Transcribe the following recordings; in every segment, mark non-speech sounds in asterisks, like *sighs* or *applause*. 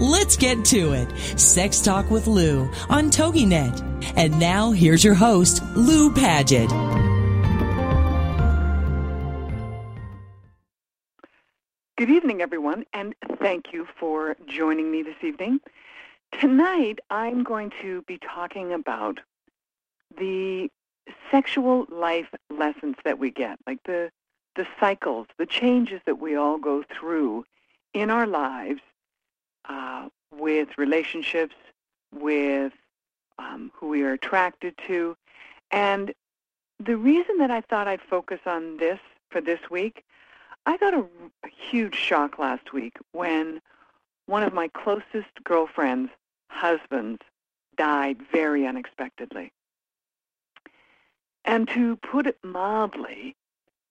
Let's get to it. Sex Talk with Lou on TogiNet. And now here's your host, Lou Paget. Good evening, everyone, and thank you for joining me this evening. Tonight, I'm going to be talking about the sexual life lessons that we get, like the the cycles, the changes that we all go through in our lives uh, with relationships, with um, who we are attracted to. And the reason that I thought I'd focus on this for this week, I got a, a huge shock last week when one of my closest girlfriend's husbands died very unexpectedly. And to put it mildly,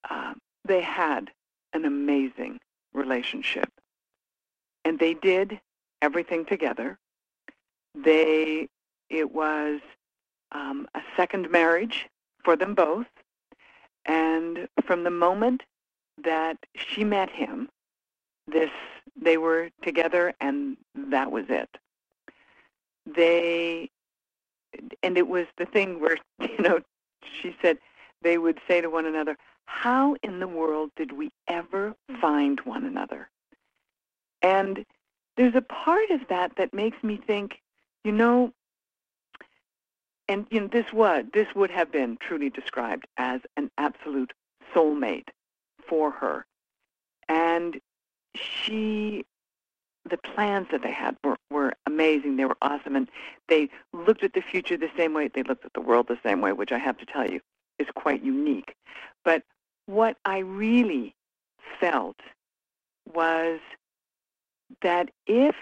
uh, they had an amazing relationship. And they did everything together. They, it was um, a second marriage for them both. And from the moment that she met him, this they were together and that was it. They and it was the thing where, *laughs* you know, she said they would say to one another, How in the world did we ever find one another? And there's a part of that that makes me think, you know, and you know, this would this would have been truly described as an absolute soulmate for her. And she the plans that they had were, were amazing. They were awesome. And they looked at the future the same way. They looked at the world the same way, which I have to tell you is quite unique. But what I really felt was that if,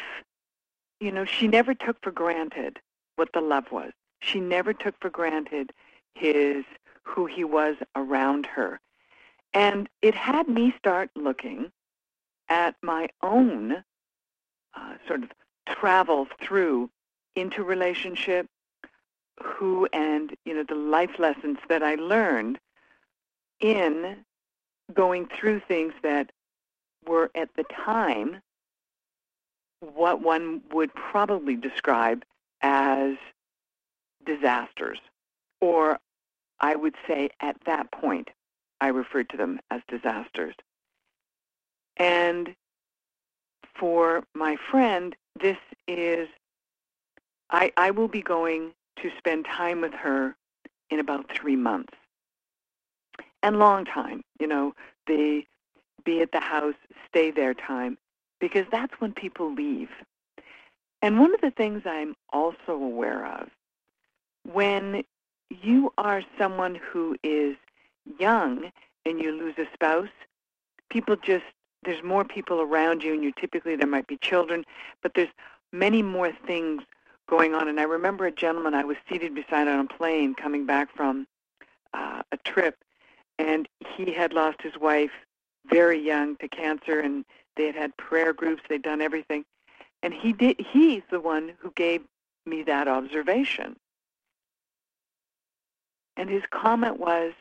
you know, she never took for granted what the love was. She never took for granted his, who he was around her. And it had me start looking at my own uh, sort of travel through into relationship, who and you know the life lessons that I learned in going through things that were at the time what one would probably describe as disasters. Or I would say at that point, I referred to them as disasters. And for my friend, this is, I, I will be going to spend time with her in about three months. And long time, you know, the be at the house, stay there time because that's when people leave. And one of the things I'm also aware of, when you are someone who is young and you lose a spouse, people just, there's more people around you and you typically, there might be children, but there's many more things going on. And I remember a gentleman I was seated beside on a plane coming back from uh, a trip, and he had lost his wife very young to cancer, and they had had prayer groups. They'd done everything, and he did. He's the one who gave me that observation. And his comment was,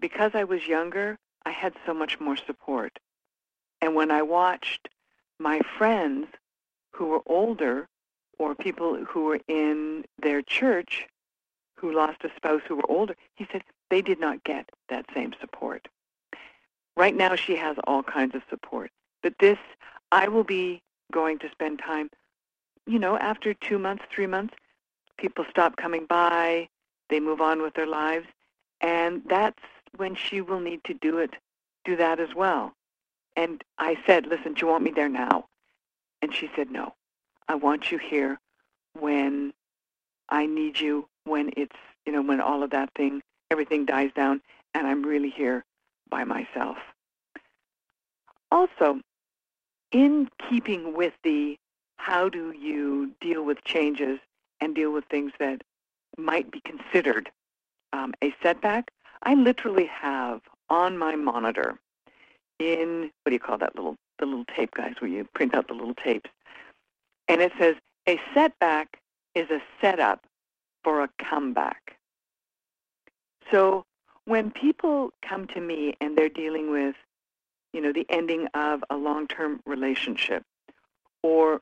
because I was younger, I had so much more support. And when I watched my friends who were older or people who were in their church who lost a spouse who were older, he said they did not get that same support. Right now, she has all kinds of support. But this, I will be going to spend time, you know, after two months, three months, people stop coming by, they move on with their lives, and that's when she will need to do it, do that as well. And I said, listen, do you want me there now? And she said, no, I want you here when I need you, when it's, you know, when all of that thing, everything dies down, and I'm really here by myself. Also, in keeping with the how do you deal with changes and deal with things that might be considered um, a setback, I literally have on my monitor in what do you call that little the little tape guys where you print out the little tapes, and it says a setback is a setup for a comeback. So when people come to me and they're dealing with, you know, the ending of a long-term relationship or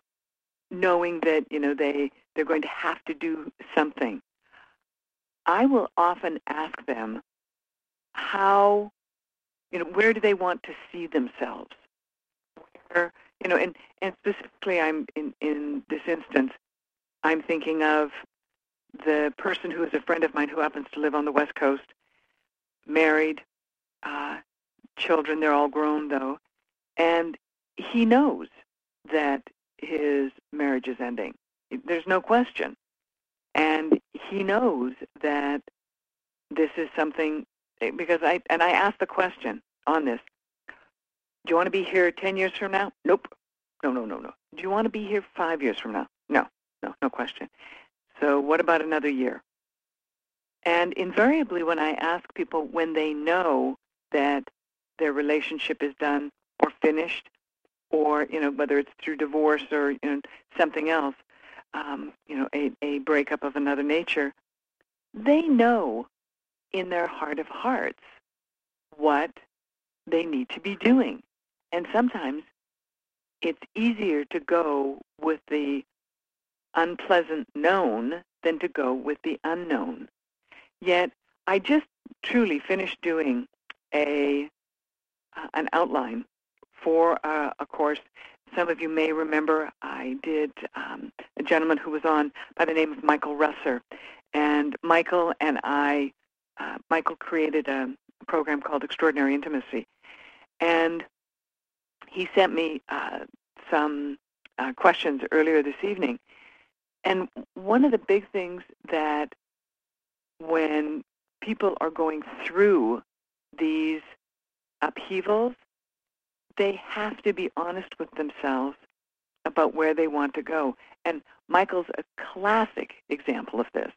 knowing that, you know, they, they're going to have to do something, I will often ask them how, you know, where do they want to see themselves? Where, you know, and, and specifically I'm in, in this instance, I'm thinking of the person who is a friend of mine who happens to live on the West Coast, married, uh, children, they're all grown though, and he knows that his marriage is ending. There's no question. And he knows that this is something eh, because I and I asked the question on this. Do you want to be here 10 years from now? Nope. No, no, no, no. Do you want to be here 5 years from now? No. No, no question. So what about another year? And invariably when I ask people when they know that their relationship is done or finished or, you know, whether it's through divorce or you know, something else, um, you know, a, a breakup of another nature, they know in their heart of hearts what they need to be doing. And sometimes it's easier to go with the unpleasant known than to go with the unknown. Yet I just truly finished doing a an outline for uh, a course. Some of you may remember I did um, a gentleman who was on by the name of Michael Russer, and Michael and I, uh, Michael created a program called Extraordinary Intimacy, and he sent me uh, some uh, questions earlier this evening, and one of the big things that when people are going through these upheavals, they have to be honest with themselves about where they want to go. And Michael's a classic example of this.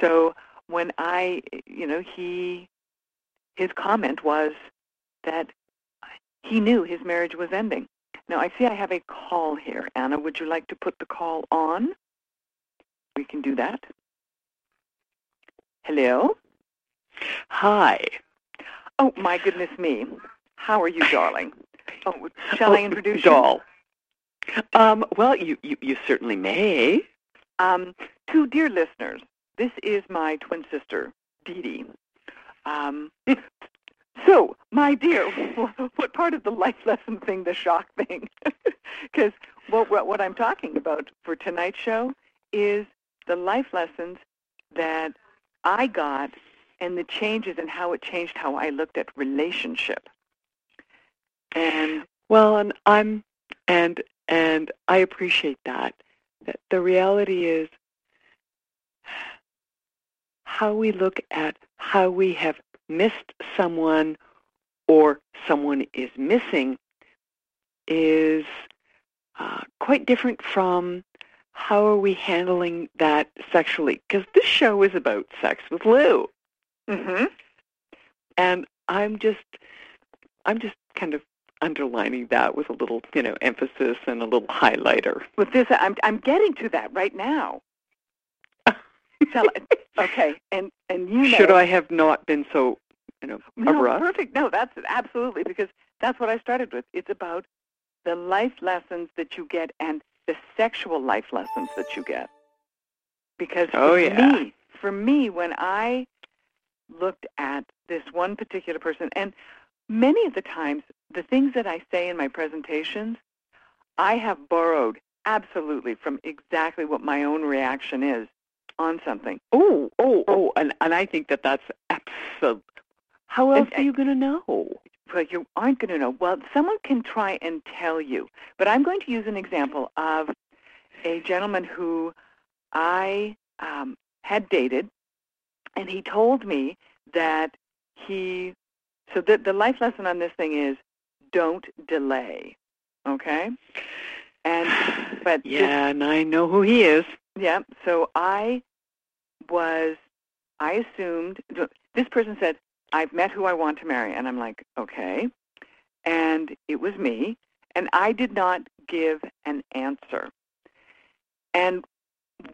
So when I, you know, he, his comment was that he knew his marriage was ending. Now I see I have a call here. Anna, would you like to put the call on? We can do that. Hello? Hi. Oh, my goodness me. How are you, darling? Oh, shall oh, I introduce doll. you? Um, well, you, you, you certainly may. Um, to dear listeners, this is my twin sister, Dee Dee. Um, so, my dear, *laughs* what part of the life lesson thing, the shock thing? *laughs* Because what, what, what I'm talking about for tonight's show is the life lessons that I got and the changes and how it changed how I looked at relationship. And well, and I'm and and I appreciate that. That the reality is how we look at how we have missed someone or someone is missing is uh, quite different from how are we handling that sexually? Because this show is about sex with Lou. Mm-hmm. And I'm just, I'm just kind of underlining that with a little, you know, emphasis and a little highlighter. With this, I'm I'm getting to that right now. *laughs* Tell, okay, and and you know, should I have not been so, you know, no, abrupt? perfect. No, that's absolutely because that's what I started with. It's about the life lessons that you get and the sexual life lessons that you get. Because for oh, yeah. me, for me, when I looked at this one particular person, and many of the times, the things that I say in my presentations, I have borrowed absolutely from exactly what my own reaction is on something. Oh, oh, oh, and and I think that that's absolute. How else And- are you going to know? Well, you aren't going to know. Well, someone can try and tell you, but I'm going to use an example of a gentleman who I um, had dated, and he told me that he. So the the life lesson on this thing is don't delay. Okay. And *sighs* but yeah, and I know who he is. yeah. So I was, I assumed, this person said, I've met who I want to marry. And I'm like, okay. And it was me. And I did not give an answer. And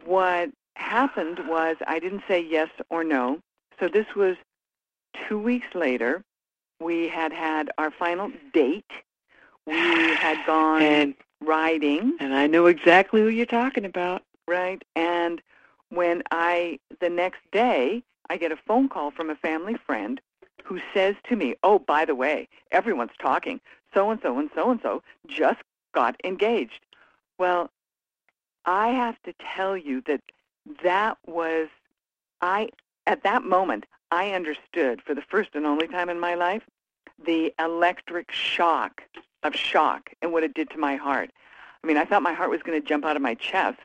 what happened was I didn't say yes or no. So this was two weeks later. We had had our final date. We had *sighs* gone And riding and I know exactly who you're talking about. right? And when I, the next day, I get a phone call from a family friend who says to me, oh, by the way, everyone's talking. So-and-so and so-and-so just got engaged. Well, I have to tell you that that was, I, at that moment, I understood for the first and only time in my life the electric shock of shock and what it did to my heart. I mean, I thought my heart was going to jump out of my chest.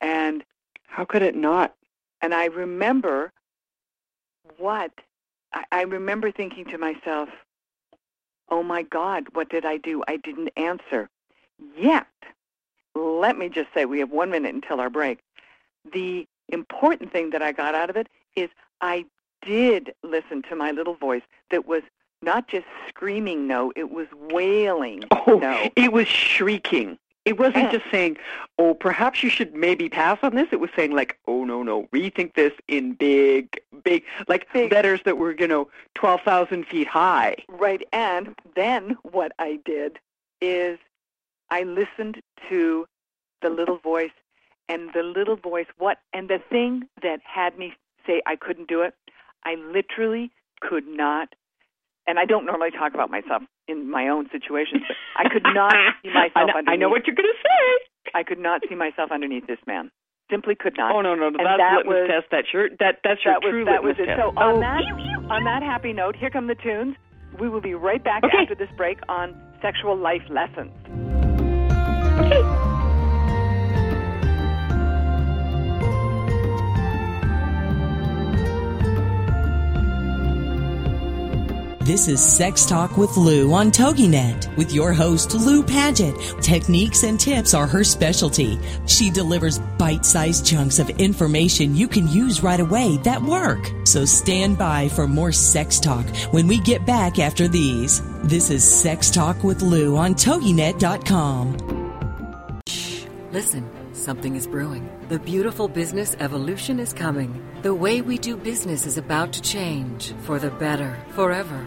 And How could it not? and I remember what I, I remember thinking to myself, "Oh my God, what did I do? I didn't answer." Yet, let me just say, we have one minute until our break. The important thing that I got out of it is I did listen to my little voice that was not just screaming no, it was wailing *laughs* Oh, no. it was shrieking. It wasn't Yeah. just saying, "Oh, perhaps you should maybe pass on this." It was saying like, "Oh no, no, rethink this in big, big, like Big. letters that were, you know, twelve thousand feet high." Right. And then what I did is I listened to the little voice and the little voice what and the thing that had me say I couldn't do it, I literally could not and I don't normally talk about myself in my own situations, but I could *laughs* not see myself I know, underneath I know what you're going to say. I could not see myself underneath this man. Simply could not. Oh no, no, no And that's that was- test. That's your that that's your that was true that was it. test. So on oh, that on that happy note, here come the tunes. We will be right back Okay. after this break on sexual life lessons. This is Sex Talk with Lou on TogiNet with your host, Lou Paget. Techniques and tips are her specialty. She delivers bite sized chunks of information you can use right away that work. So stand by for more sex talk when we get back after these. This is Sex Talk with Lou on TogiNet.com. Listen, something is brewing. The beautiful business evolution is coming. The way we do business is about to change for the better, forever.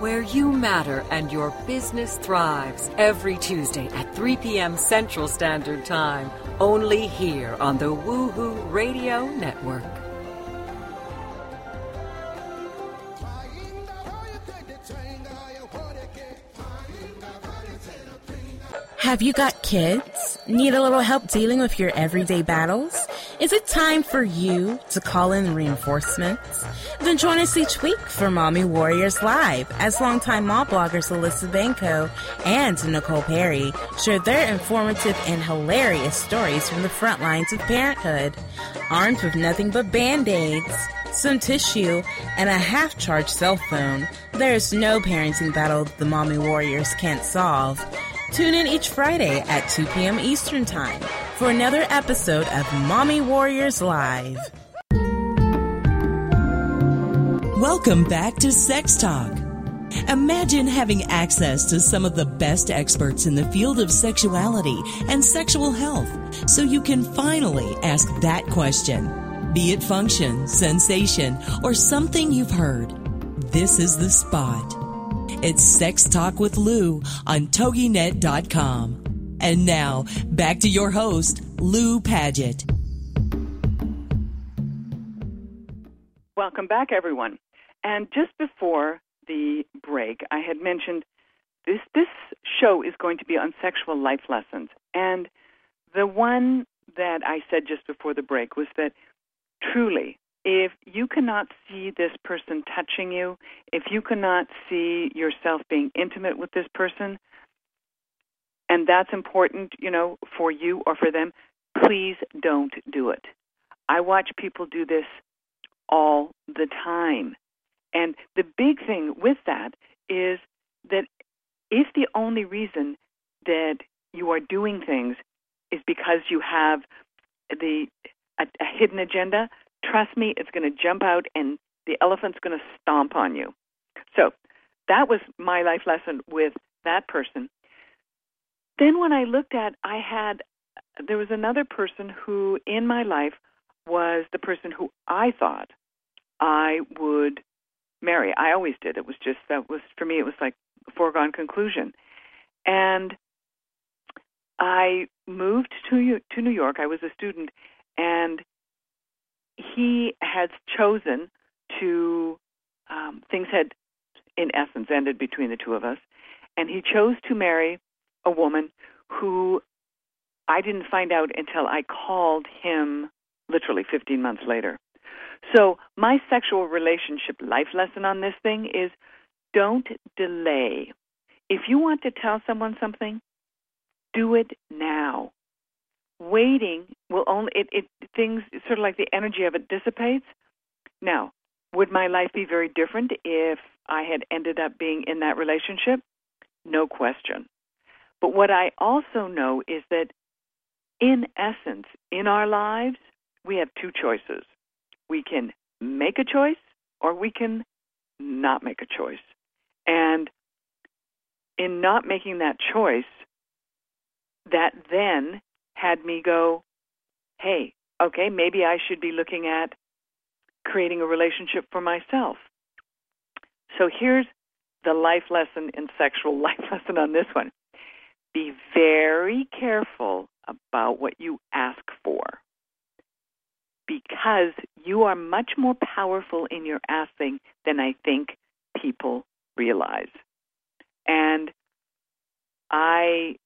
where you matter and your business thrives. Every Tuesday at 3 p.m. Central Standard Time, only here on the Woohoo Radio Network. Have you got kids? Need a little help dealing with your everyday battles? Is it time for you to call in reinforcements? Then join us each week for Mommy Warriors Live as longtime mom bloggers Alyssa Banco and Nicole Perry share their informative and hilarious stories from the front lines of parenthood. Armed with nothing but band-aids, some tissue, and a half-charged cell phone, there is no parenting battle the Mommy Warriors can't solve. Tune in each Friday at 2 p.m. Eastern Time for another episode of Mommy Warriors Live. Welcome back to Sex Talk. Imagine having access to some of the best experts in the field of sexuality and sexual health so you can finally ask that question. Be it function, sensation, or something you've heard. this is the spot. It's Sex Talk with Lou on TogiNet.com. And now, back to your host, Lou Paget. Welcome back, everyone. And just before the break, I had mentioned this this show is going to be on sexual life lessons. And the one that I said just before the break was that truly, if you cannot see this person touching you, if you cannot see yourself being intimate with this person, and that's important, you know, for you or for them, please don't do it. I watch people do this all the time. And the big thing with that is that if the only reason that you are doing things is because you have the a, a hidden agenda, trust me, it's going to jump out and the elephant's going to stomp on you. So that was my life lesson with that person. Then when I looked at, I had, there was another person who in my life was the person who I thought I would marry. I always did. It was just, that was, for me, it was like a foregone conclusion. And I moved to to New York. I was a student, and he had chosen to. Um, things had, in essence, ended between the two of us, and he chose to marry a woman who I didn't find out until I called him literally 15 months later. So, my sexual relationship life lesson on this thing is don't delay. If you want to tell someone something, do it now. Waiting will only it, it things sort of like the energy of it dissipates. Now, would my life be very different if I had ended up being in that relationship? No question. But what I also know is that in essence, in our lives, we have two choices. We can make a choice or we can not make a choice. And in not making that choice, that then had me go, hey, okay, maybe I should be looking at creating a relationship for myself. So here's the life lesson in sexual *laughs* life lesson on this one. Be very careful about what you ask for because you are much more powerful in your asking than I think people realize. And I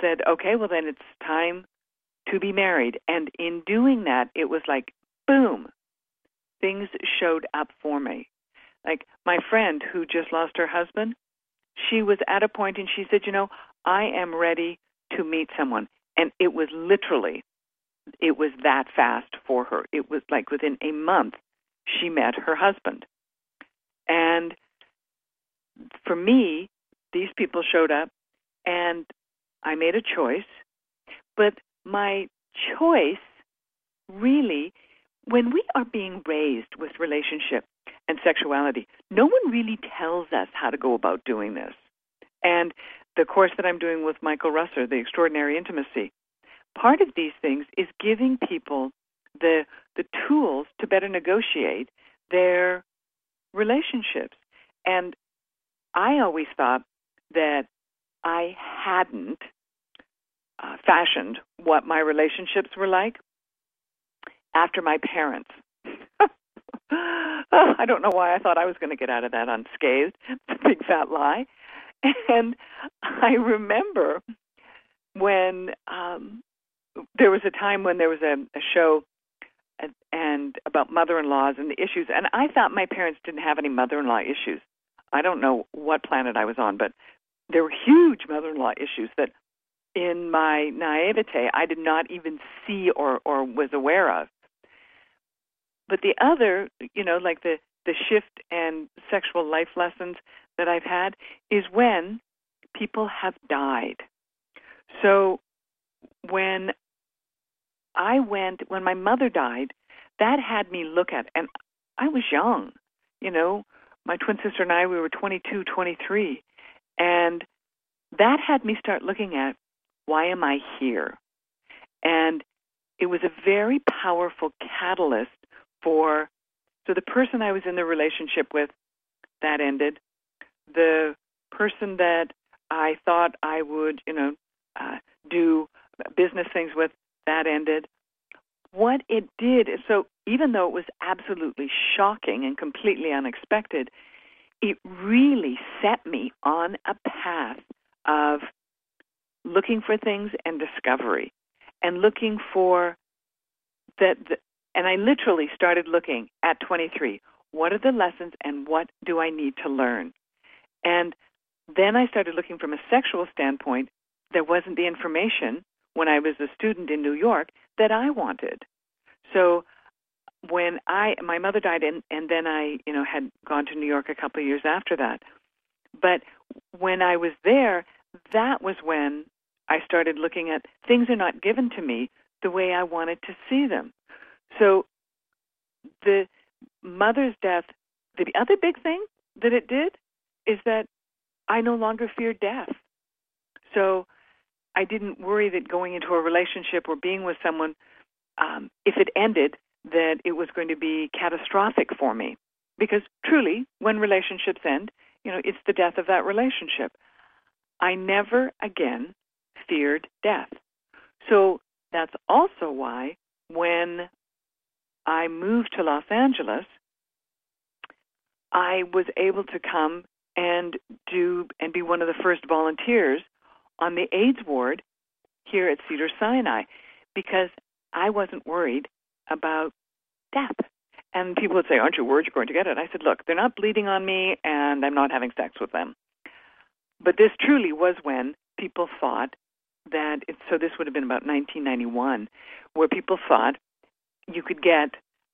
said, okay, well, then it's time to be married. And in doing that, it was like, boom, things showed up for me. Like my friend who just lost her husband, she was at a point and she said, you know, I am ready to meet someone. And it was literally, it was that fast for her. It was like within a month, she met her husband. And for me, these people showed up and I made a choice, but my choice really, when we are being raised with relationship and sexuality, no one really tells us how to go about doing this. And the course that I'm doing with Michael Russer, The Extraordinary Intimacy, part of these things is giving people the the tools to better negotiate their relationships. And I always thought that I hadn't uh, fashioned what my relationships were like after my parents. oh, *laughs* I don't know why I thought I was going to get out of that unscathed. *laughs* Big fat lie. And I remember when um, there was a time when there was a, a show and, and about mother-in-laws and the issues, and I thought my parents didn't have any mother-in-law issues. I don't know what planet I was on, but there were huge mother-in-law issues that in my naivete I did not even see or, or was aware of. But the other, you know, like the, the shift and sexual life lessons that I've had is when people have died. So when I went, when my mother died, that had me look at, and I was young, you know, my twin sister and I, we were 22, 23. And that had me start looking at why am I here? And it was a very powerful catalyst for so the person I was in the relationship with that ended. The person that I thought I would, you know, uh, do business things with, that ended. What it did is so even though it was absolutely shocking and completely unexpected, it really set me on a path of looking for things and discovery and looking for that and I literally started looking at 23 what are the lessons and what do I need to learn? And then I started looking from a sexual standpoint. There wasn't the information when I was a student in New York that I wanted. So when I my mother died and and then I you know had gone to New York a couple of years after that. But when I was there that was when I started looking at things are not given to me the way I wanted to see them. So the mother's death, the other big thing that it did is that I no longer feared death. So I didn't worry that going into a relationship or being with someone, um, if it ended, that it was going to be catastrophic for me. Because truly, when relationships end, you know, it's the death of that relationship. I never again feared death. So that's also why when I moved to Los Angeles, I was able to come and do and be one of the first volunteers on the AIDS ward here at Cedar Sinai because I wasn't worried about death. And people would say, Aren't you worried you're going to get it? I said, Look, they're not bleeding on me and I'm not having sex with them. But this truly was when people thought that it, so this would have been about 1991, where people thought you could get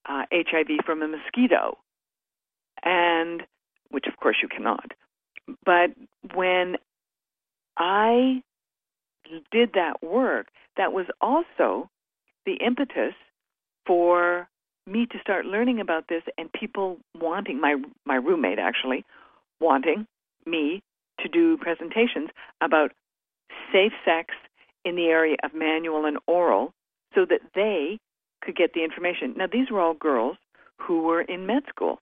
uh, HIV from a mosquito, and which of course you cannot. But when I did that work, that was also the impetus for me to start learning about this and people wanting my my roommate actually wanting me to do presentations about safe sex in the area of manual and oral so that they could get the information. Now, these were all girls who were in med school.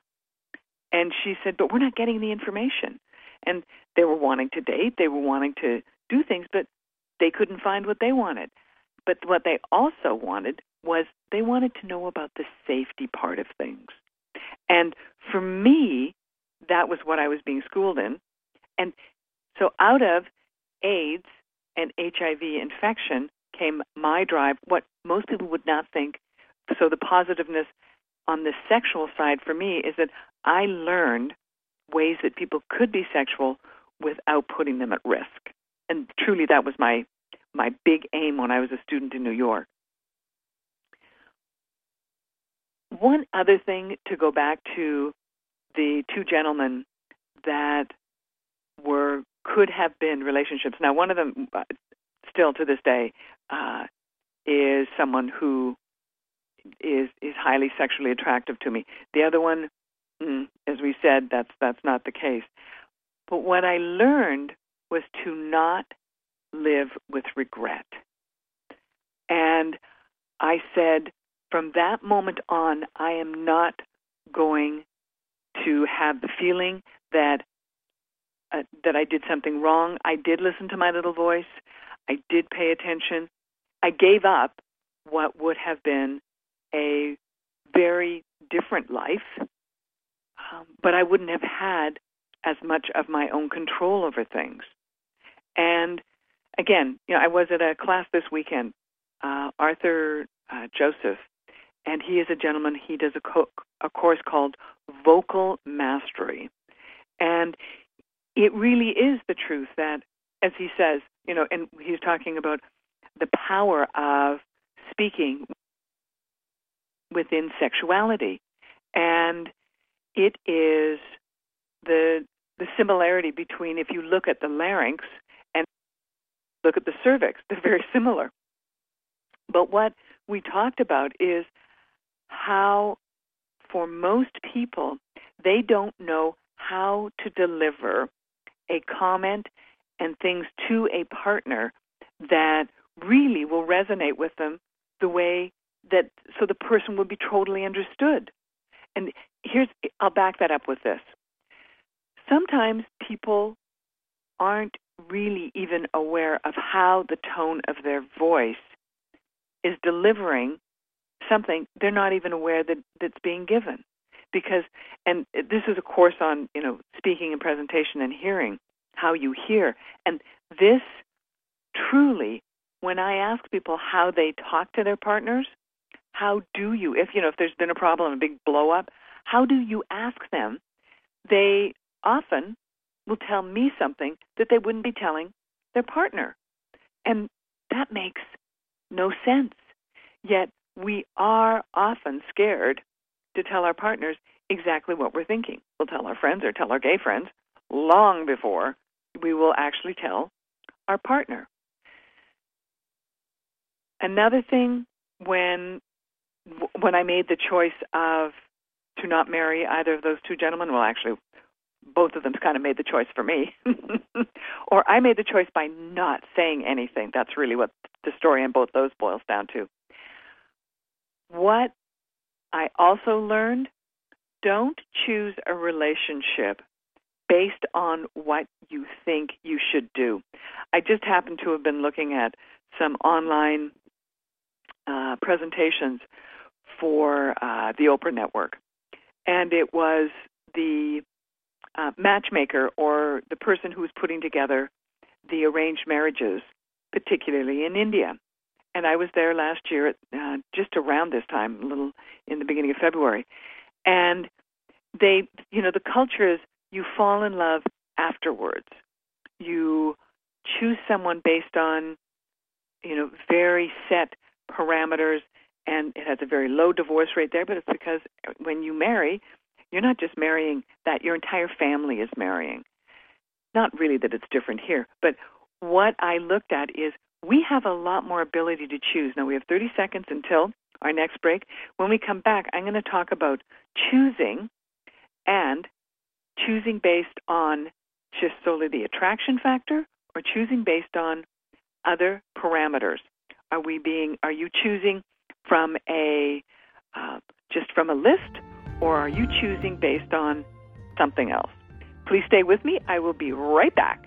And she said, but we're not getting the information. And they were wanting to date, they were wanting to do things, but they couldn't find what they wanted. But what they also wanted was they wanted to know about the safety part of things. And for me, that was what I was being schooled in. And so out of AIDS and HIV infection came my drive, what most people would not think. So the positiveness on the sexual side for me is that I learned ways that people could be sexual without putting them at risk. And truly that was my my big aim when I was a student in New York. One other thing to go back to the two gentlemen that were could have been relationships. Now, one of them, uh, still to this day, uh, is someone who is is highly sexually attractive to me. The other one, mm, as we said, that's that's not the case. But what I learned was to not live with regret. And I said, from that moment on, I am not going to have the feeling that uh, that I did something wrong. I did listen to my little voice. I did pay attention. I gave up what would have been a very different life, um, but I wouldn't have had as much of my own control over things. And again, you know, I was at a class this weekend, uh, Arthur uh, Joseph, and he is a gentleman. He does a, co- a course called Vocal Mastery, and it really is the truth that, as he says, you know, and he's talking about the power of speaking within sexuality, and it is the the similarity between if you look at the larynx and look at the cervix, *laughs* they're very similar. But what we talked about is how, for most people, they don't know how to deliver a comment and things to a partner that really will resonate with them the way that so the person will be totally understood. And here's I'll back that up with this. sometimes people aren't really even aware of how the tone of their voice is delivering something they're not even aware that that's being given because and this is a course on you know speaking and presentation and hearing how you hear. And this truly when i ask people how they talk to their partners how do you if you know if there's been a problem a big blow up how do you ask them? They often will tell me something that they wouldn't be telling their partner. And that makes no sense. Yet we are often scared to tell our partners exactly what we're thinking. We'll tell our friends or tell our gay friends long before we will actually tell our partner. Another thing when when I made the choice of to not marry either of those two gentlemen, well actually both of them kind of made the choice for me. *laughs* or I made the choice by not saying anything. That's really what the story in both those boils down to. What I also learned don't choose a relationship based on what you think you should do. I just happened to have been looking at some online uh, presentations for uh, the Oprah Network, and it was the uh, matchmaker or the person who was putting together the arranged marriages, particularly in India and I was there last year, at, uh, just around this time, a little in the beginning of February, and they, you know, the culture is you fall in love afterwards. You choose someone based on, you know, very set parameters, and it has a very low divorce rate there. But it's because when you marry, you're not just marrying that; your entire family is marrying. Not really that it's different here, but what I looked at is we have a lot more ability to choose. Now, we have 30 seconds until our next break. When we come back, I'm going to talk about choosing and choosing based on just solely the attraction factor or choosing based on other parameters. Are we being, are you choosing from a, uh, just from a list or are you choosing based on something else? Please stay with me. I will be right back.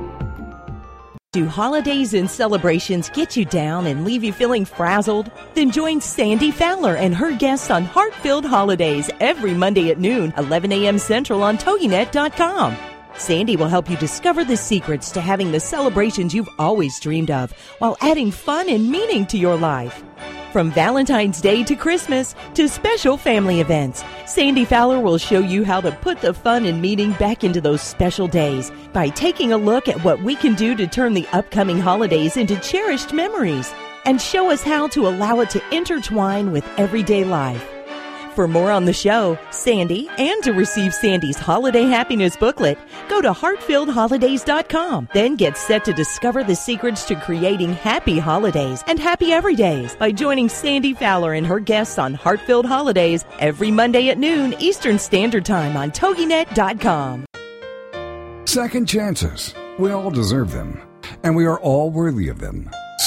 Do holidays and celebrations get you down and leave you feeling frazzled? Then join Sandy Fowler and her guests on Heart-Filled Holidays every Monday at noon, 11 a.m. Central on TogiNet.com. Sandy will help you discover the secrets to having the celebrations you've always dreamed of while adding fun and meaning to your life. From Valentine's Day to Christmas to special family events, Sandy Fowler will show you how to put the fun and meaning back into those special days by taking a look at what we can do to turn the upcoming holidays into cherished memories and show us how to allow it to intertwine with everyday life. For more on the show, Sandy, and to receive Sandy's Holiday Happiness booklet, go to heartfilledholidays.com. Then get set to discover the secrets to creating happy holidays and happy everydays by joining Sandy Fowler and her guests on Heartfilled Holidays every Monday at noon Eastern Standard Time on TogiNet.com. Second chances. We all deserve them, and we are all worthy of them.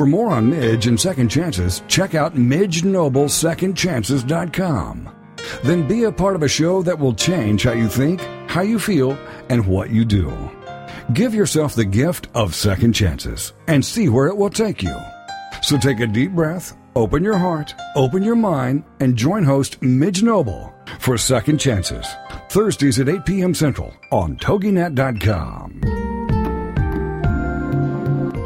For more on Midge and Second Chances, check out MidgeNobleSecondChances.com. Then be a part of a show that will change how you think, how you feel, and what you do. Give yourself the gift of second chances and see where it will take you. So take a deep breath, open your heart, open your mind, and join host Midge Noble for Second Chances, Thursdays at 8 p.m. Central on TogiNet.com.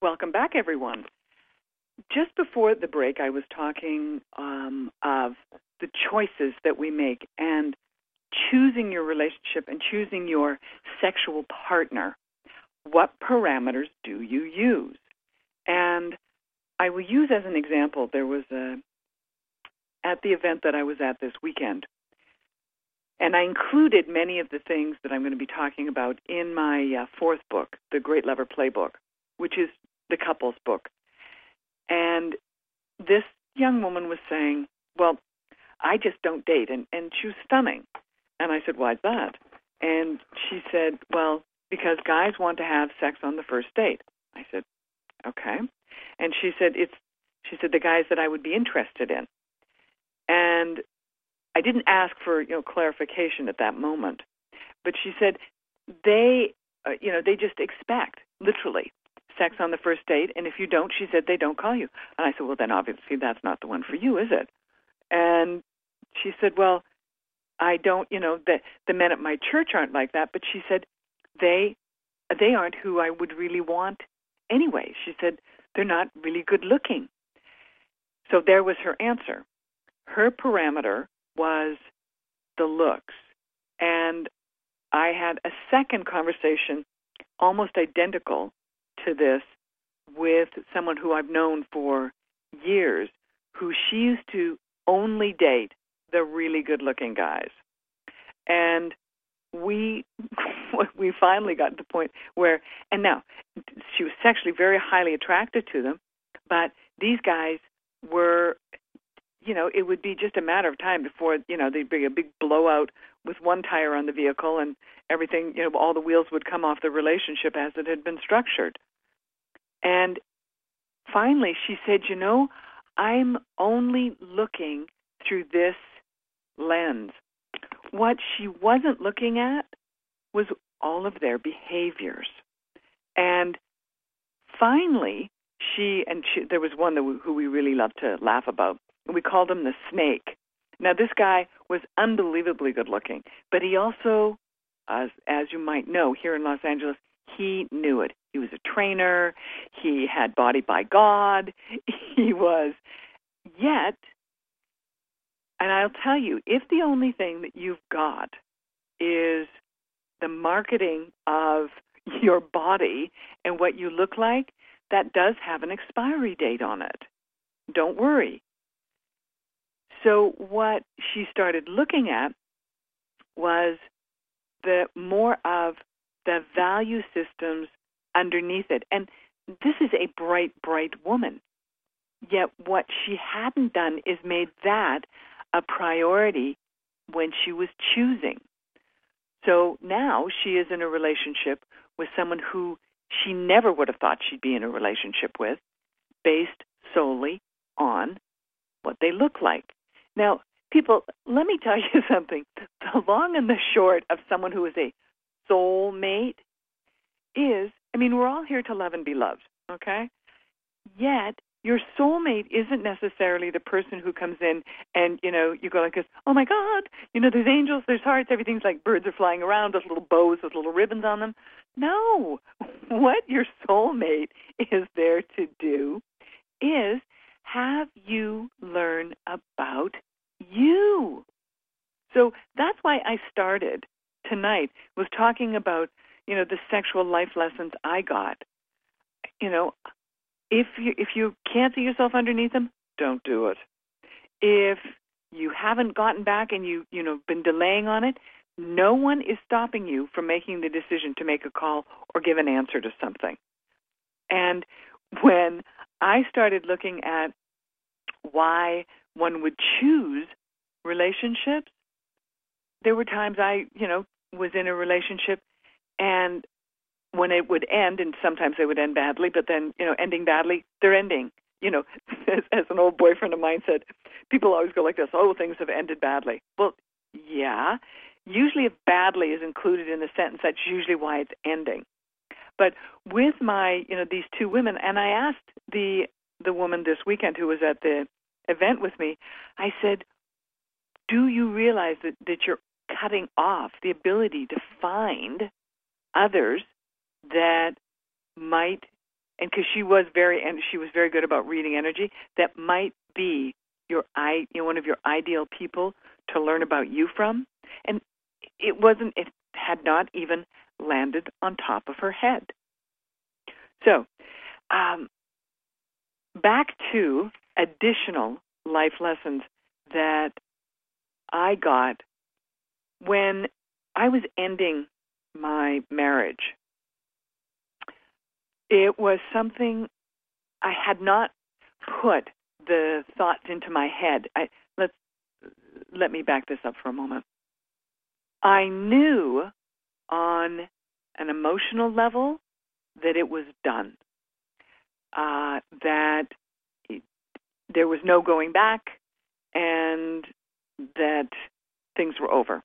Welcome back, everyone. Just before the break, I was talking um, of the choices that we make and choosing your relationship and choosing your sexual partner. What parameters do you use? And I will use as an example, there was a, at the event that I was at this weekend, and I included many of the things that I'm going to be talking about in my uh, fourth book, The Great Lover Playbook, which is the couples book. And this young woman was saying, Well, I just don't date. And, and she was stunning. And I said, Why's that? And she said, Well, because guys want to have sex on the first date. I said, Okay. And she said, It's she said the guys that I would be interested in. And I didn't ask for, you know, clarification at that moment. But she said they uh, you know, they just expect literally sex on the first date, and if you don't, she said they don't call you. And I said, well, then obviously that's not the one for you, is it? And she said, well, I don't, you know, the the men at my church aren't like that, but she said they they aren't who I would really want anyway. She said they're not really good looking. So there was her answer. Her parameter was the looks. And I had a second conversation almost identical to this with someone who I've known for years who she used to only date the really good looking guys. And we *laughs* we finally got to the point where and now she was sexually very highly attracted to them, but these guys were you know, it would be just a matter of time before, you know, there'd be a big blowout with one tire on the vehicle and everything, you know, all the wheels would come off the relationship as it had been structured. And finally, she said, You know, I'm only looking through this lens. What she wasn't looking at was all of their behaviors. And finally, she and she, there was one we, who we really loved to laugh about. We called him the snake. Now, this guy was unbelievably good looking, but he also, as as you might know, here in Los Angeles, he knew it. He was a trainer. He had body by God. *laughs* He was, yet, and I'll tell you, if the only thing that you've got is the marketing of *laughs* your body and what you look like, that does have an expiry date on it. Don't worry. So, what she started looking at was the more of the value systems underneath it. And this is a bright, bright woman. Yet what she hadn't done is made that a priority when she was choosing. So now she is in a relationship with someone who she never would have thought she'd be in a relationship with, based solely on what they look like. Now, people, let me tell you *laughs* something. The long and the short of someone who is a soulmate is I mean, we're all here to love and be loved, okay? Yet, your soulmate isn't necessarily the person who comes in and, you know, you go like this, oh my God, you know, there's angels, there's hearts, everything's like birds are flying around with little bows with little ribbons on them. No. *laughs* What your soulmate is there to do is have you learn about you. So that's why I started tonight was talking about you know the sexual life lessons I got. You know, if you if you can't see yourself underneath them, don't do it. If you haven't gotten back and you you know been delaying on it, no one is stopping you from making the decision to make a call or give an answer to something. And when I started looking at why one would choose relationships, there were times I, you know, was in a relationship and when it would end, and sometimes they would end badly, but then, you know, ending badly, they're ending. You know, *laughs* as, as an old boyfriend of mine said, people always go like this, oh, things have ended badly. Well, yeah. Usually if badly is included in the sentence, that's usually why it's ending. But with my, you know, these two women, and I asked the the woman this weekend who was at the event with me, I said, do you realize that, that you're cutting off the ability to find others that might and because she was very and she was very good about reading energy that might be your i you know one of your ideal people to learn about you from. And it wasn't it had not even landed on top of her head. So um back to additional life lessons that i got when i was ending my marriage it was something I had not put the thoughts into my head. I, let's let me back this up for a moment. I knew on an emotional level that it was done. Uh, that it, there was no going back, and that things were over.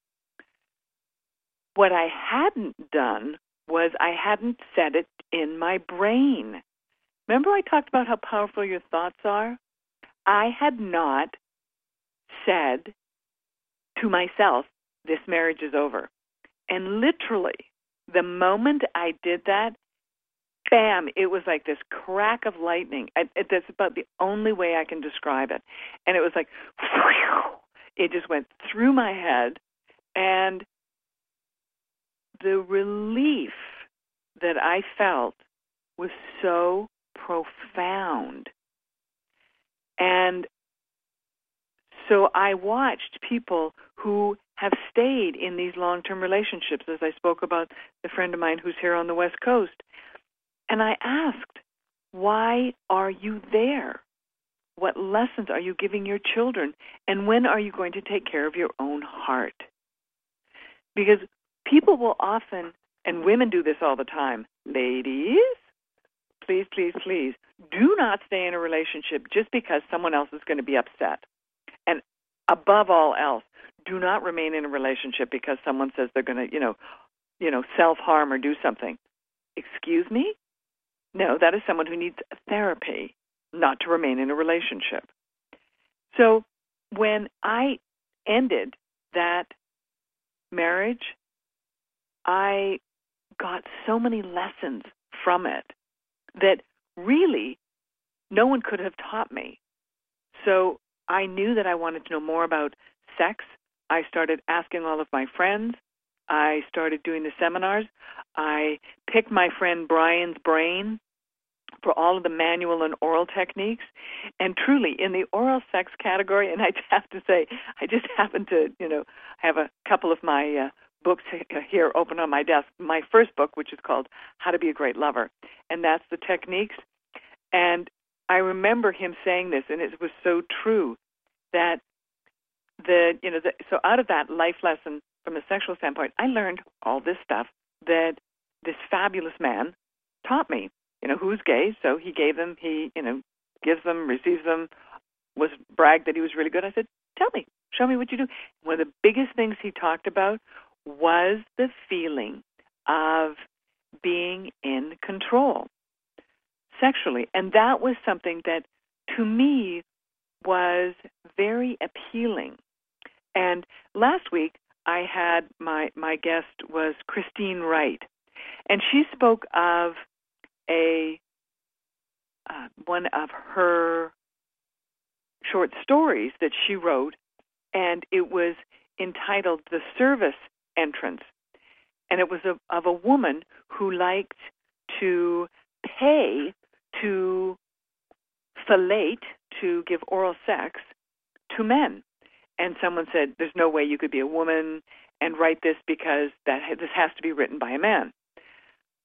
What I hadn't done was I hadn't said it in my brain. Remember, I talked about how powerful your thoughts are? I had not said to myself, this marriage is over. And literally, the moment I did that, bam, it was like this crack of lightning. I, it, that's about the only way I can describe it. And it was like, whew, *laughs* it just went through my head. And the relief that I felt was so profound. And so I watched people who have stayed in these long term relationships, as I spoke about the friend of mine who's here on the West Coast. And I asked, why are you there? What lessons are you giving your children? And when are you going to take care of your own heart? Because people will often, and women do this all the time, ladies, please, please, please, do not stay in a relationship just because someone else is going to be upset. And above all else, do not remain in a relationship because someone says they're going to, you know, you know, self-harm or do something. Excuse me? No, that is someone who needs therapy, not to remain in a relationship. So when I ended that marriage, I got so many lessons from it that really no one could have taught me. So I knew that I wanted to know more about sex. I started asking all of my friends. I started doing the seminars. I picked my friend Bryan's brain for all of the manual and oral techniques. And truly, in the oral sex category, and I *laughs* have to say, I just *laughs* happen to, you know, have a couple of my uh, books uh, here open on my desk. My first book, which is called How to Be a Great Lover, and that's the techniques. And I remember him saying this, and it was so true that the you know the, so out of that life lesson from a sexual standpoint, I learned all this stuff that this fabulous man taught me. You know, who's gay, so he gave them, he you know gives them, receives them, was bragged that he was really good. I said, tell me, show me what you do. One of the biggest things he talked about was the feeling of being in control sexually. And that was something that to me was very appealing. And last week I had my my guest was Christine Wright, and she spoke of a uh, one of her short stories that she wrote, and it was entitled "The Service entrance. And it was of, of a woman who liked to pay to fellate, to give oral sex to men. And someone said, There's no way you could be a woman and write this because that this has to be written by a man.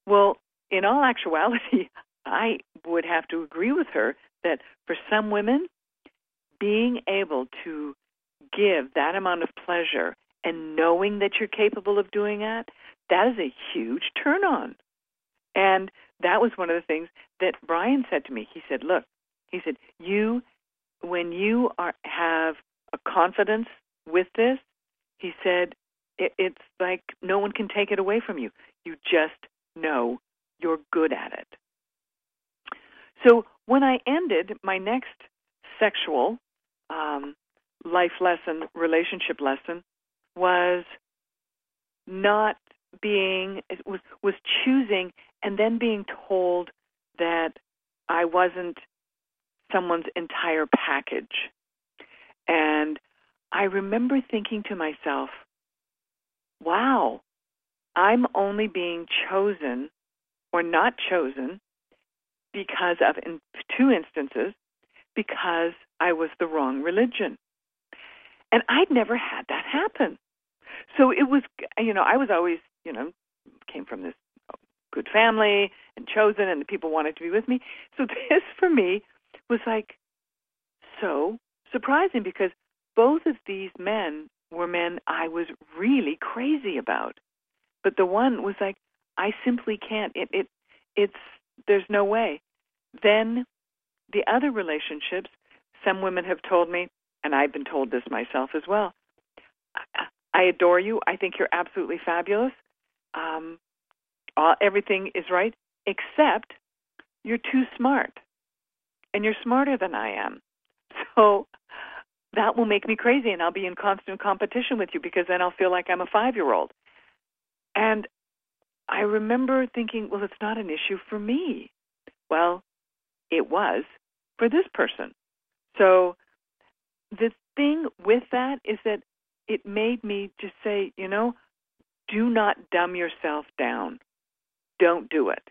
Well, in all actuality, *laughs* I would have to agree with her that for some women, being able to give that amount of pleasure and knowing that you're capable of doing that, that is a huge turn on. And that was one of the things that Bryan said to me. He said, "Look, he said, you when you are have a confidence with this, he said, it, it's like no one can take it away from you. You just know you're good at it. So when I ended my next sexual um, life lesson, relationship lesson, was not being was was choosing and then being told that I wasn't someone's entire package. And I remember thinking to myself, wow, I'm only being chosen or not chosen because of, in two instances, because I was the wrong religion. And I'd never had that happen. So it was, you know, I was always, you know, came from this good family and chosen, and the people wanted to be with me. So *laughs* this, for me, was like so surprising because both of these men were men I was really crazy about. But the one was like, I simply can't. It it it's there's no way. Then the other relationships, some women have told me, and I've been told this myself as well. I, adore you. I think you're absolutely fabulous. Um, all, everything is right, except you're too smart, and you're smarter than I am. *laughs* So that will make me crazy and I'll be in constant competition with you because then I'll feel like I'm a five year old. And I remember thinking, well, it's not an issue for me. Well, it was for this person. So the thing with that is that it made me just say, you know, do not dumb yourself down. Don't do it.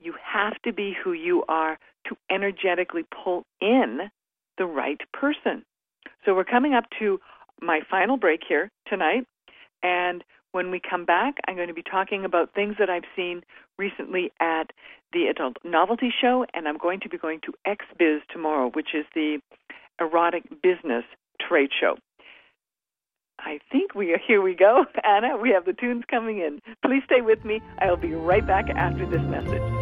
You have to be who you are to energetically pull in the right person. So we're coming up to my final break here tonight. And when we come back, I'm going to be talking about things that I've seen recently at the Adult Novelty Show, and I'm going to be going to XBiz tomorrow, which is the erotic business trade show. I think we are *laughs* here we go. Anna, we have the tunes coming in. Please stay with me. I'll be right back after this message.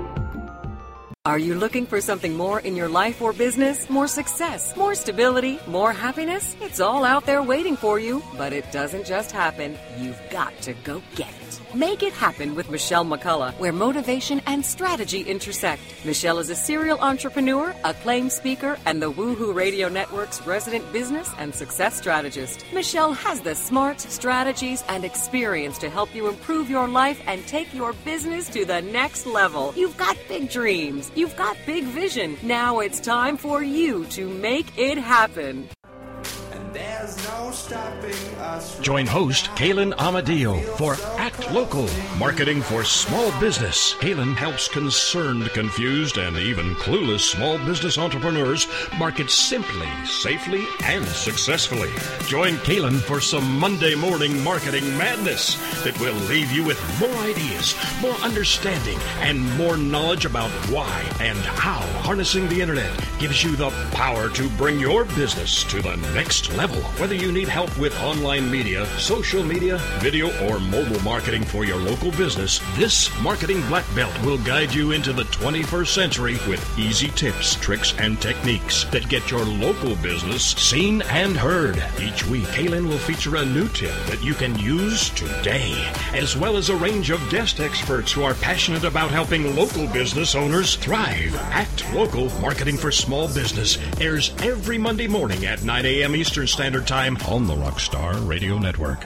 Are you looking for something more in your life or business? More success, more stability, more happiness? It's all out there waiting for you, but it doesn't just happen. You've got to go get it. Make it happen with Michelle McCullough, where motivation and strategy intersect. Michelle is a serial entrepreneur, acclaimed speaker, and the Woohoo Radio Network's resident business and success strategist. Michelle has the smarts, strategies, and experience to help you improve your life and take your business to the next level. You've got big dreams, you've got big vision. Now it's time for you to make it happen. Join host Kaylin Amadio for Act Local, marketing for small business. Kaylin helps concerned, confused, and even clueless small business entrepreneurs market simply, safely, and successfully. Join Kaylin for some Monday morning marketing madness that will leave you with more ideas, more understanding, and more knowledge about why and how harnessing the internet gives you the power to bring your business to the next level. Whether you need help with online media, social media, video, or mobile marketing for your local business, this marketing black belt will guide you into the 21st century with easy tips, tricks, and techniques that get your local business seen and heard. Each week, Kaylin will feature a new tip that you can use today, as well as a range of guest experts who are passionate about helping local business owners thrive. Act Local Marketing for Small Business airs every Monday morning at 9 a.m. Eastern Standard Time on the Rockstar Radio Network.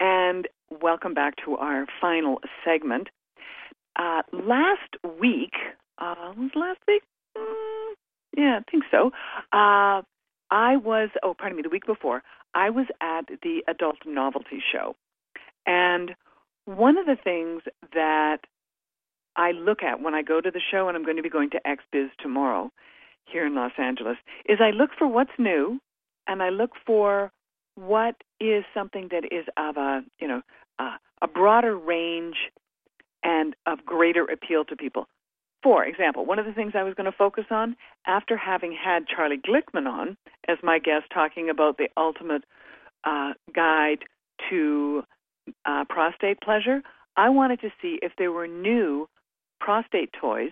and welcome back to our final segment. Uh, last week, uh, was last week? Mm, yeah, I think so. Uh, I was, oh, pardon me, the week before, I was at the Adult Novelty Show. And one of the things that I look at when I go to the show, and I'm going to be going to XBiz tomorrow here in Los Angeles, is I look for what's new, and I look for what is something that is of a you know uh, a broader range and of greater appeal to people. For example, one of the things I was going to focus on after having had Charlie Glickman on as my guest talking about the ultimate uh, guide to uh, prostate pleasure, I wanted to see if there were new prostate toys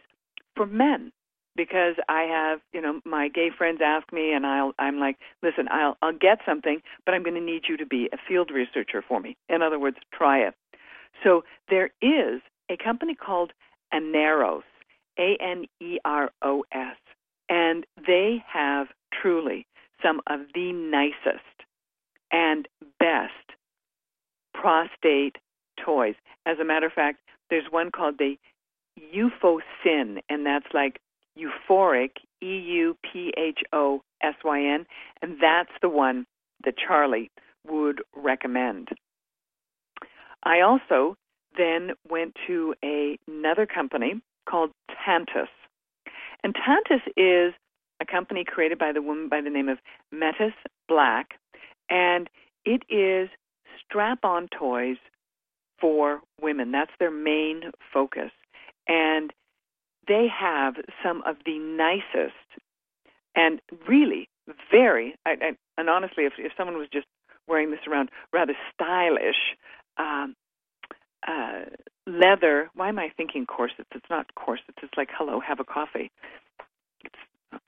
for men because I have, you know, my gay friends ask me, and I'll, I'm like, listen, I'll, I'll get something, but I'm going to need you to be a field researcher for me. In other words, try it. So there is a company called Aneros, A-N-E-R-O-S, and they have truly some of the nicest and best prostate toys. As a matter of fact, there's one called the Euphosyn, and that's like euphoric, E U P H O S Y N, and that's the one that Charlie would recommend. I also then went to a, another company called Tantus. And Tantus is a company created by the woman by the name of Metis Black, and it is strap on toys for women. That's their main focus. And they have some of the nicest and really very, and honestly, if, if someone was just wearing this around, rather stylish um, uh, leather. Why am I thinking corsets? It's not corsets. It's like, hello, have a coffee. It's,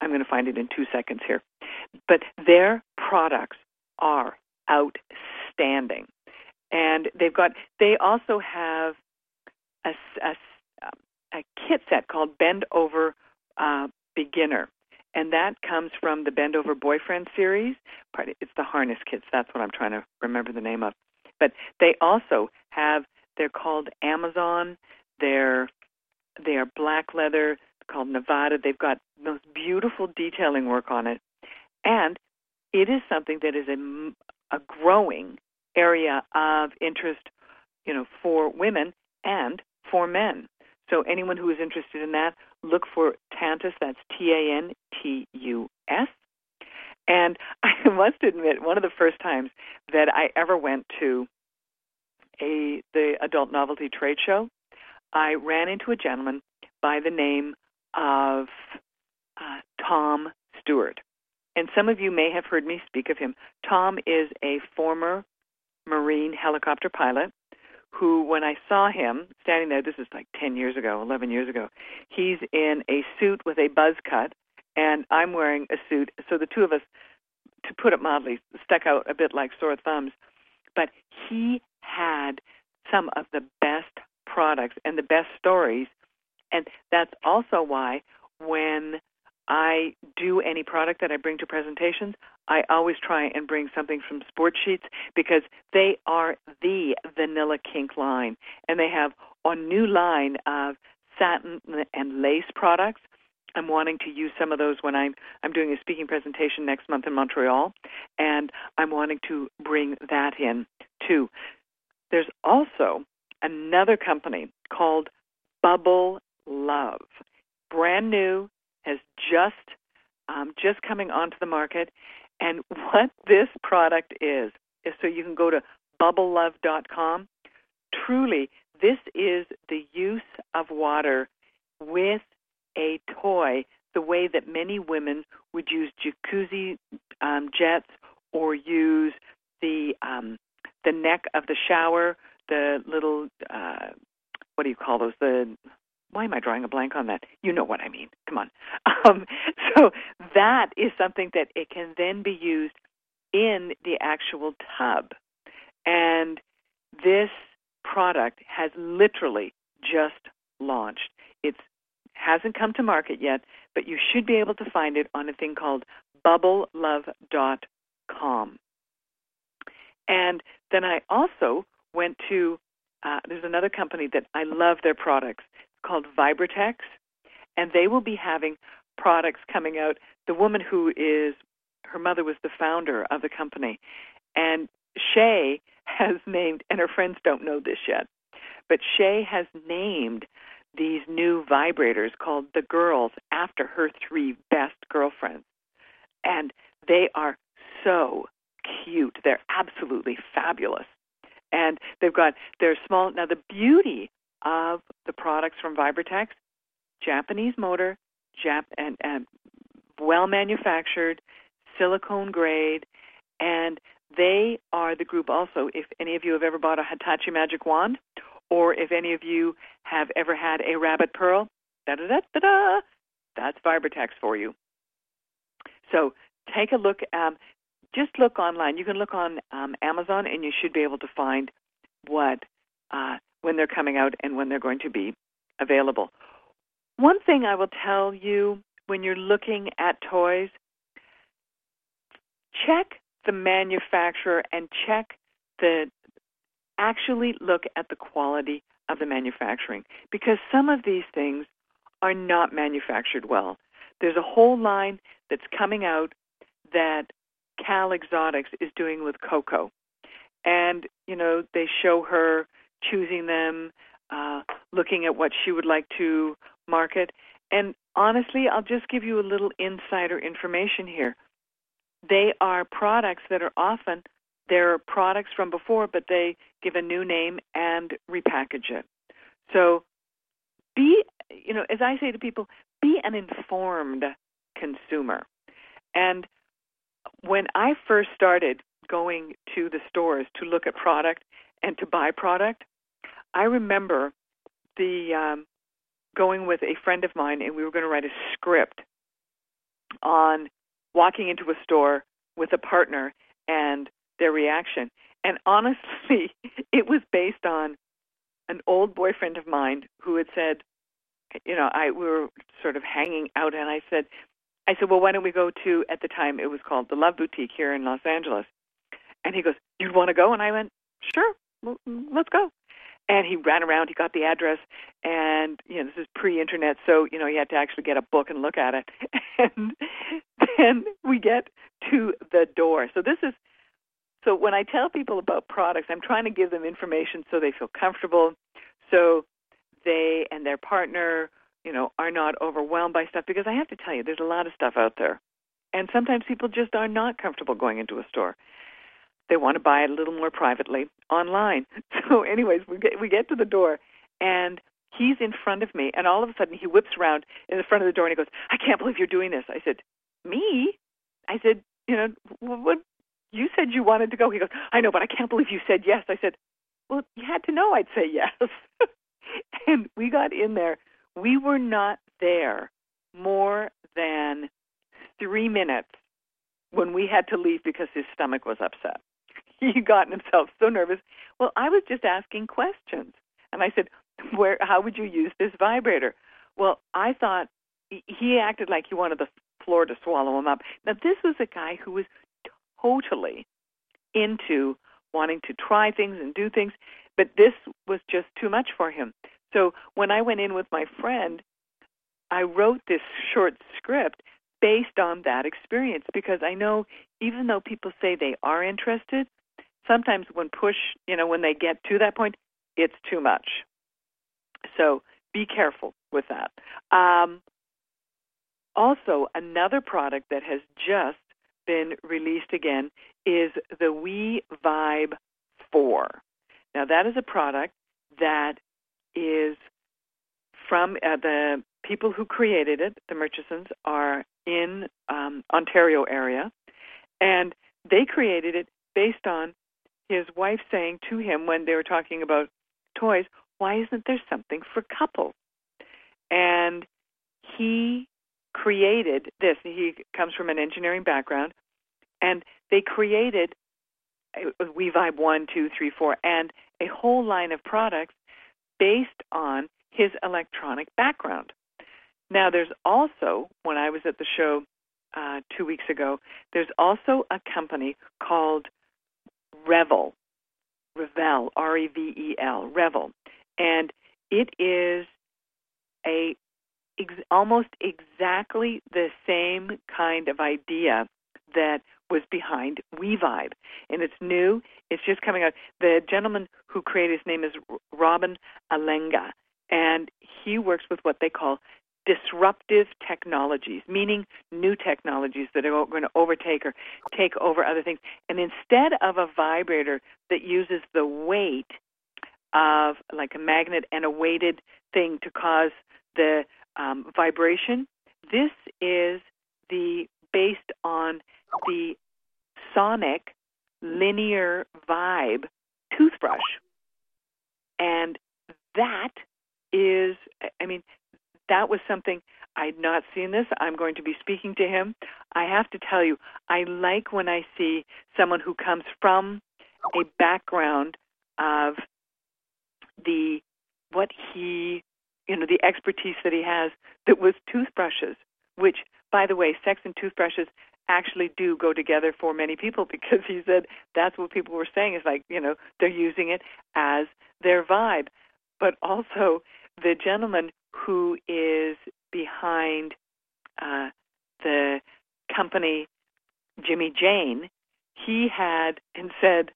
I'm going to find it in two seconds here. But their products are outstanding. And they've got, they also have a, a a kit set called Bend Over uh, Beginner. And that comes from the Bend Over Boyfriend series. It's the harness kits. That's what I'm trying to remember the name of. But they also have, they're called Amazon. They're, they are black leather called Nevada. They've got most beautiful detailing work on it. And it is something that is a, a growing area of interest, you know, for women and for men. So anyone who is interested in that, look for Tantus. That's T-A-N-T-U-S. And *laughs* I must admit, one of the first times that I ever went to a the adult novelty trade show, I ran into a gentleman by the name of uh, Tom Stewart. And some of you may have heard me speak of him. Tom is a former Marine helicopter pilot who, when I saw him standing there, this is like 10 years ago, 11 years ago, he's in a suit with a buzz cut, and I'm wearing a suit. So the two of us, to put it mildly, stuck out a bit like sore thumbs. But he had some of the best products and the best stories. And that's also why when I do any product that I bring to presentations, I always try and bring something from Sportsheets because they are the vanilla kink line, and they have a new line of satin and lace products. I'm wanting to use some of those when I'm I'm doing a speaking presentation next month in Montreal, and I'm wanting to bring that in too. There's also another company called Bubble Love, brand new, has just um, just coming onto the market, and *laughs* what this product is, is so you can go to bubblelove.com. Truly, this is the use of water with a toy the way that many women would use jacuzzi um, jets or use the um, the neck of the shower, the little uh, what do you call those? The why am I drawing a blank on that? You know what I mean. Come on. *laughs* Um, so that is something that it can then be used in the actual tub. And this product has literally just launched. It hasn't come to market yet, but you should be able to find it on a thing called bubblelove.com. And then I also went to, uh, there's another company that I love their products called Vibratex, and they will be having products coming out. The woman who is, her mother was the founder of the company, and Shay has *laughs* named, and her friends don't know this yet, but Shay has named these new vibrators called the girls after her three best girlfriends. And they are so cute. They're absolutely fabulous. And they've got, they're small. Now, the beauty of the products from Vibratex, Japanese motor, Jap- and, and well manufactured, silicone grade, and they are the group also. If any of you have ever bought a Hitachi Magic Wand, or if any of you have ever had a Rabbit Pearl, da da da da da, that's Vibratex for you. So take a look. Um, just look online. You can look on um, Amazon, and you should be able to find what uh, when they're coming out and when they're going to be available. One thing I will tell you when you're looking at toys, check the manufacturer and check the actually look at the quality of the manufacturing because some of these things are not manufactured well. There's a whole line that's coming out that Cal Exotics is doing with Coco. And, you know, they show her choosing them, uh, looking at what she would like to market. And honestly, I'll just give you a little insider information here. They are products that are often they're products from before, but they give a new name and repackage it. So be, you know, as I say to people, be an informed consumer. And when I first started going to the stores to look at product and to buy product, I remember the um, going with a friend of mine, and we were going to write a script on walking into a store with a partner and their reaction. And honestly, *laughs* it was based on an old boyfriend of mine who had said, you know, I we were sort of hanging out, and I said, I said, well, why don't we go to at the time it was called the Love Boutique here in Los Angeles, and he goes, you'd want to go, and I went, sure, let's go. And he ran around. He got the address, and you know this is pre-internet, so you know he had to actually get a book and look at it. *laughs* And then we get to the door. So this is so when I tell people about products, I'm trying to give them information so they feel comfortable, so they and their partner, you know, are not overwhelmed by stuff. Because I have to tell you, there's a lot of stuff out there, and sometimes people just are not comfortable going into a store they want to buy it a little more privately online. *laughs* So, anyways, we get we get to the door, and he's in front of me, and all of a sudden he whips around in the front of the door and he goes, "I can't believe you're doing this." I said, "Me?" I said, "You know, what? You said you wanted to go." He goes, "I know, but I can't believe you said yes." I said, "Well, you had to know I'd say yes." *laughs* and we got in there. We were not there more than three minutes when we had to leave because his stomach was upset *laughs* he gotten himself so nervous. Well, I was just asking questions, and I said, "Where? How would you use this vibrator?" Well, I thought he acted like he wanted the floor to swallow him up. Now, this was a guy who was totally into wanting to try things and do things, but this was just too much for him. So when I went in with my friend, I wrote this short script based on that experience because I know even though people say they are interested, sometimes when push, you know, when they get to that point, it's too much. So be careful with that. Um, also, another product that has just been released again is the We Vibe 4. Now, that is a product that is from uh, the people who created it, the Murchisons, are in um, Ontario area, and they created it based on his wife saying to him when they were talking about toys, why isn't there something for couples? And he created this. He comes from an engineering background, and they created WeVibe 1, 2, 3, 4, and a whole line of products based on his electronic background. Now, there's also, when I was at the show uh, two weeks ago, there's also a company called Revel, Revel, R E V E L, Revel, and it is a ex- almost exactly the same kind of idea that was behind WeVibe. And it's new. It's just coming out. The gentleman who created his name is Robin Elenga, and he works with what they call disruptive technologies, meaning new technologies that are going to overtake or take over other things. And instead of a vibrator that uses the weight of like a magnet and a weighted thing to cause the um, vibration, this is the based on the sonic linear vibe toothbrush. And that is, I mean, that was something I'd not seen this. I'm going to be speaking to him. I have to tell you, I like when I see someone who comes from a background of the what he you know the expertise that he has that was toothbrushes which by the way sex and toothbrushes actually do go together for many people *laughs* because he said that's what people were saying is like you know they're using it as their vibe but also the gentleman who is behind uh, the company Jimmy Jane he had and said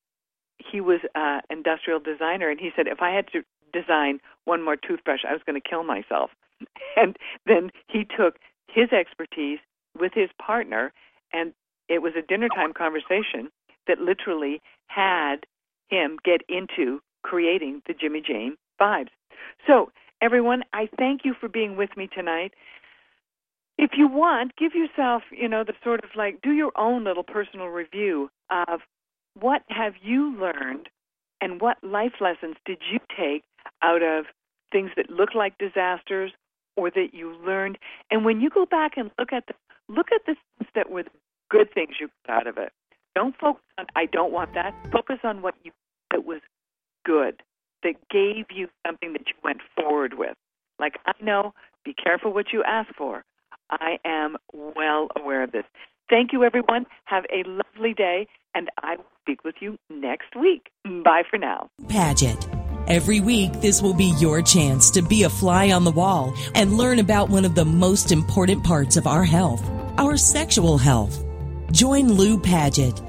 he was an industrial designer and he said if I had to design one more toothbrush I was going to kill myself *laughs* and then he took his expertise with his partner and it was a dinner time conversation that literally had him get into creating the Jimmy Jane vibes. So, everyone, I thank you for being with me tonight. If you want, give yourself, you know, the sort of like do your own little personal review of what have you learned and what life lessons did you take out of things that look like disasters or that you learned. And when you go back and look at the look at the things that were the good things you got out of it. Don't focus on I don't want that. Focus on what you that was good, that gave you something that you went forward with. Like I know, be careful what you ask for. I am well aware of this. Thank you, everyone. Have a lovely day, and I will speak with you next week. Bye for now. Paget. Every week, this will be your chance to be a fly on the wall and learn about one of the most important parts of our health, our sexual health. Join Lou Paget